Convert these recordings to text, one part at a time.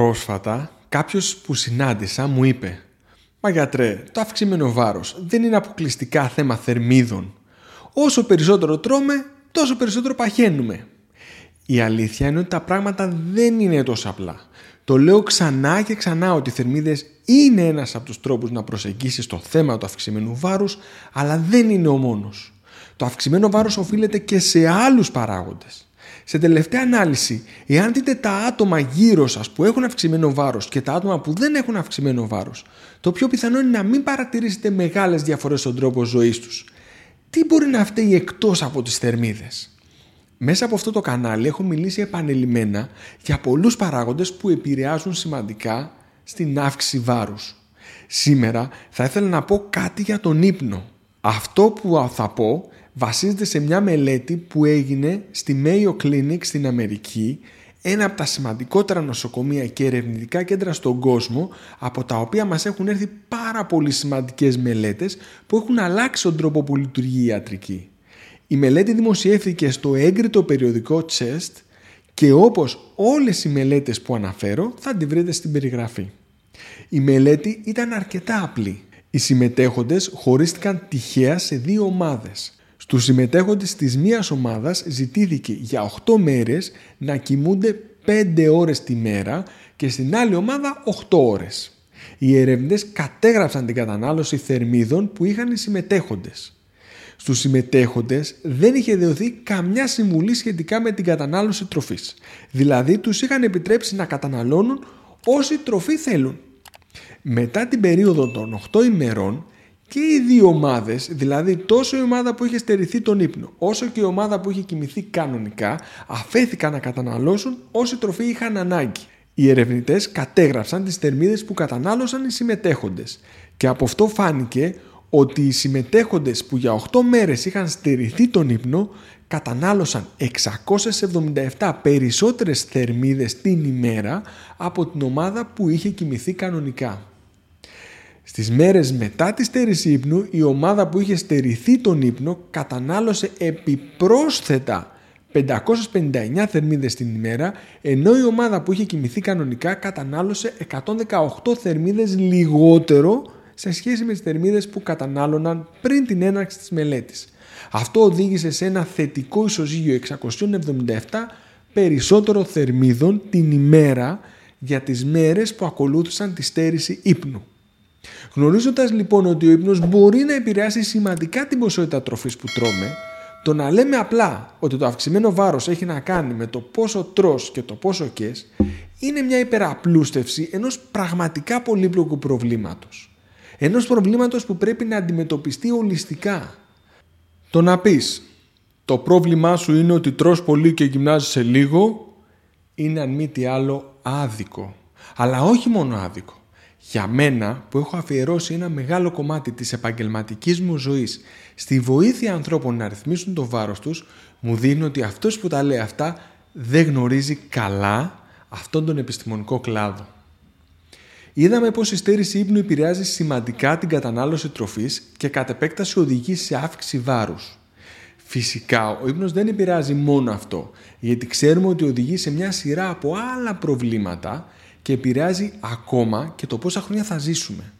Πρόσφατα κάποιος που συνάντησα μου είπε «Μα γιατρέ, το αυξημένο βάρος δεν είναι αποκλειστικά θέμα θερμίδων. Όσο περισσότερο τρώμε, τόσο περισσότερο παχαίνουμε». Η αλήθεια είναι ότι τα πράγματα δεν είναι τόσο απλά. Το λέω ξανά και ξανά ότι οι θερμίδες είναι ένας από τους τρόπους να προσεγγίσεις το θέμα του αυξημένου βάρους, αλλά δεν είναι ο μόνος. Το αυξημένο βάρος οφείλεται και σε άλλους παράγοντες. Σε τελευταία ανάλυση, εάν δείτε τα άτομα γύρω σας που έχουν αυξημένο βάρος και τα άτομα που δεν έχουν αυξημένο βάρος, το πιο πιθανό είναι να μην παρατηρήσετε μεγάλες διαφορές στον τρόπο ζωής τους. Τι μπορεί να φταίει εκτός από τις θερμίδες; Μέσα από αυτό το κανάλι έχω μιλήσει επανελειμμένα για πολλούς παράγοντες που επηρεάζουν σημαντικά στην αύξηση βάρους. Σήμερα θα ήθελα να πω κάτι για τον ύπνο. Αυτό που θα πω βασίζεται σε μια μελέτη που έγινε στη Mayo Clinic στην Αμερική, ένα από τα σημαντικότερα νοσοκομεία και ερευνητικά κέντρα στον κόσμο, από τα οποία μας έχουν έρθει πάρα πολύ σημαντικές μελέτες που έχουν αλλάξει τον τρόπο που λειτουργεί η ιατρική. Η μελέτη δημοσιεύθηκε στο έγκριτο περιοδικό Chest και όπως όλες οι μελέτες που αναφέρω θα τη βρείτε στην περιγραφή. Η μελέτη ήταν αρκετά απλή. Οι συμμετέχοντες χωρίστηκαν τυχαία σε δύο ομάδες. Στους συμμετέχοντες της μίας ομάδας ζητήθηκε για 8 μέρες να κοιμούνται 5 ώρες τη μέρα και στην άλλη ομάδα 8 ώρες. Οι ερευνητές κατέγραψαν την κατανάλωση θερμίδων που είχαν οι συμμετέχοντες. Στους συμμετέχοντες δεν είχε δεωθεί καμιά συμβουλή σχετικά με την κατανάλωση τροφής. Δηλαδή τους είχαν επιτρέψει να καταναλώνουν όση τροφή θέλουν. Μετά την περίοδο των 8 ημερών και οι δύο ομάδες, δηλαδή τόσο η ομάδα που είχε στερηθεί τον ύπνο, όσο και η ομάδα που είχε κοιμηθεί κανονικά, αφέθηκαν να καταναλώσουν όση τροφή είχαν ανάγκη. Οι ερευνητές κατέγραψαν τις θερμίδες που κατανάλωσαν οι συμμετέχοντες και από αυτό φάνηκε ότι οι συμμετέχοντες που για 8 μέρες είχαν στερηθεί τον ύπνο κατανάλωσαν 677 περισσότερες θερμίδες την ημέρα από την ομάδα που είχε κοιμηθεί κανονικά. Στις μέρες μετά τη στέρηση ύπνου η ομάδα που είχε στερηθεί τον ύπνο κατανάλωσε επιπρόσθετα 559 θερμίδες την ημέρα ενώ η ομάδα που είχε κοιμηθεί κανονικά κατανάλωσε 118 θερμίδες λιγότερο σε σχέση με τις θερμίδες που κατανάλωναν πριν την έναρξη της μελέτης. Αυτό οδήγησε σε ένα θετικό ισοζύγιο 677 περισσότερο θερμίδων την ημέρα για τις μέρες που ακολούθησαν τη στέρηση ύπνου. Γνωρίζοντας λοιπόν ότι ο ύπνος μπορεί να επηρεάσει σημαντικά την ποσότητα τροφής που τρώμε, το να λέμε απλά ότι το αυξημένο βάρος έχει να κάνει με το πόσο τρως και το πόσο κες είναι μια υπεραπλούστευση ενός πραγματικά πολύπλοκου προβλήματος. Ενός προβλήματος που πρέπει να αντιμετωπιστεί ολιστικά. Το να πεις το πρόβλημά σου είναι ότι τρως πολύ και γυμνάζεσαι λίγο είναι αν μη τι άλλο άδικο. Αλλά όχι μόνο άδικο για μένα που έχω αφιερώσει ένα μεγάλο κομμάτι της επαγγελματικής μου ζωής στη βοήθεια ανθρώπων να ρυθμίσουν το βάρος τους, μου δίνει ότι αυτός που τα λέει αυτά δεν γνωρίζει καλά αυτόν τον επιστημονικό κλάδο. Είδαμε πως η στέρηση ύπνου επηρεάζει σημαντικά την κατανάλωση τροφής και κατ' επέκταση οδηγεί σε αύξηση βάρους. Φυσικά, ο ύπνος δεν επηρεάζει μόνο αυτό, γιατί ξέρουμε ότι οδηγεί σε μια σειρά από άλλα προβλήματα και επηρεάζει ακόμα και το πόσα χρόνια θα ζήσουμε.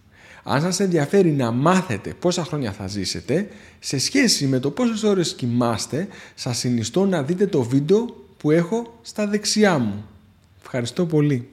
Αν σας ενδιαφέρει να μάθετε πόσα χρόνια θα ζήσετε, σε σχέση με το πόσες ώρες κοιμάστε, σας συνιστώ να δείτε το βίντεο που έχω στα δεξιά μου. Ευχαριστώ πολύ.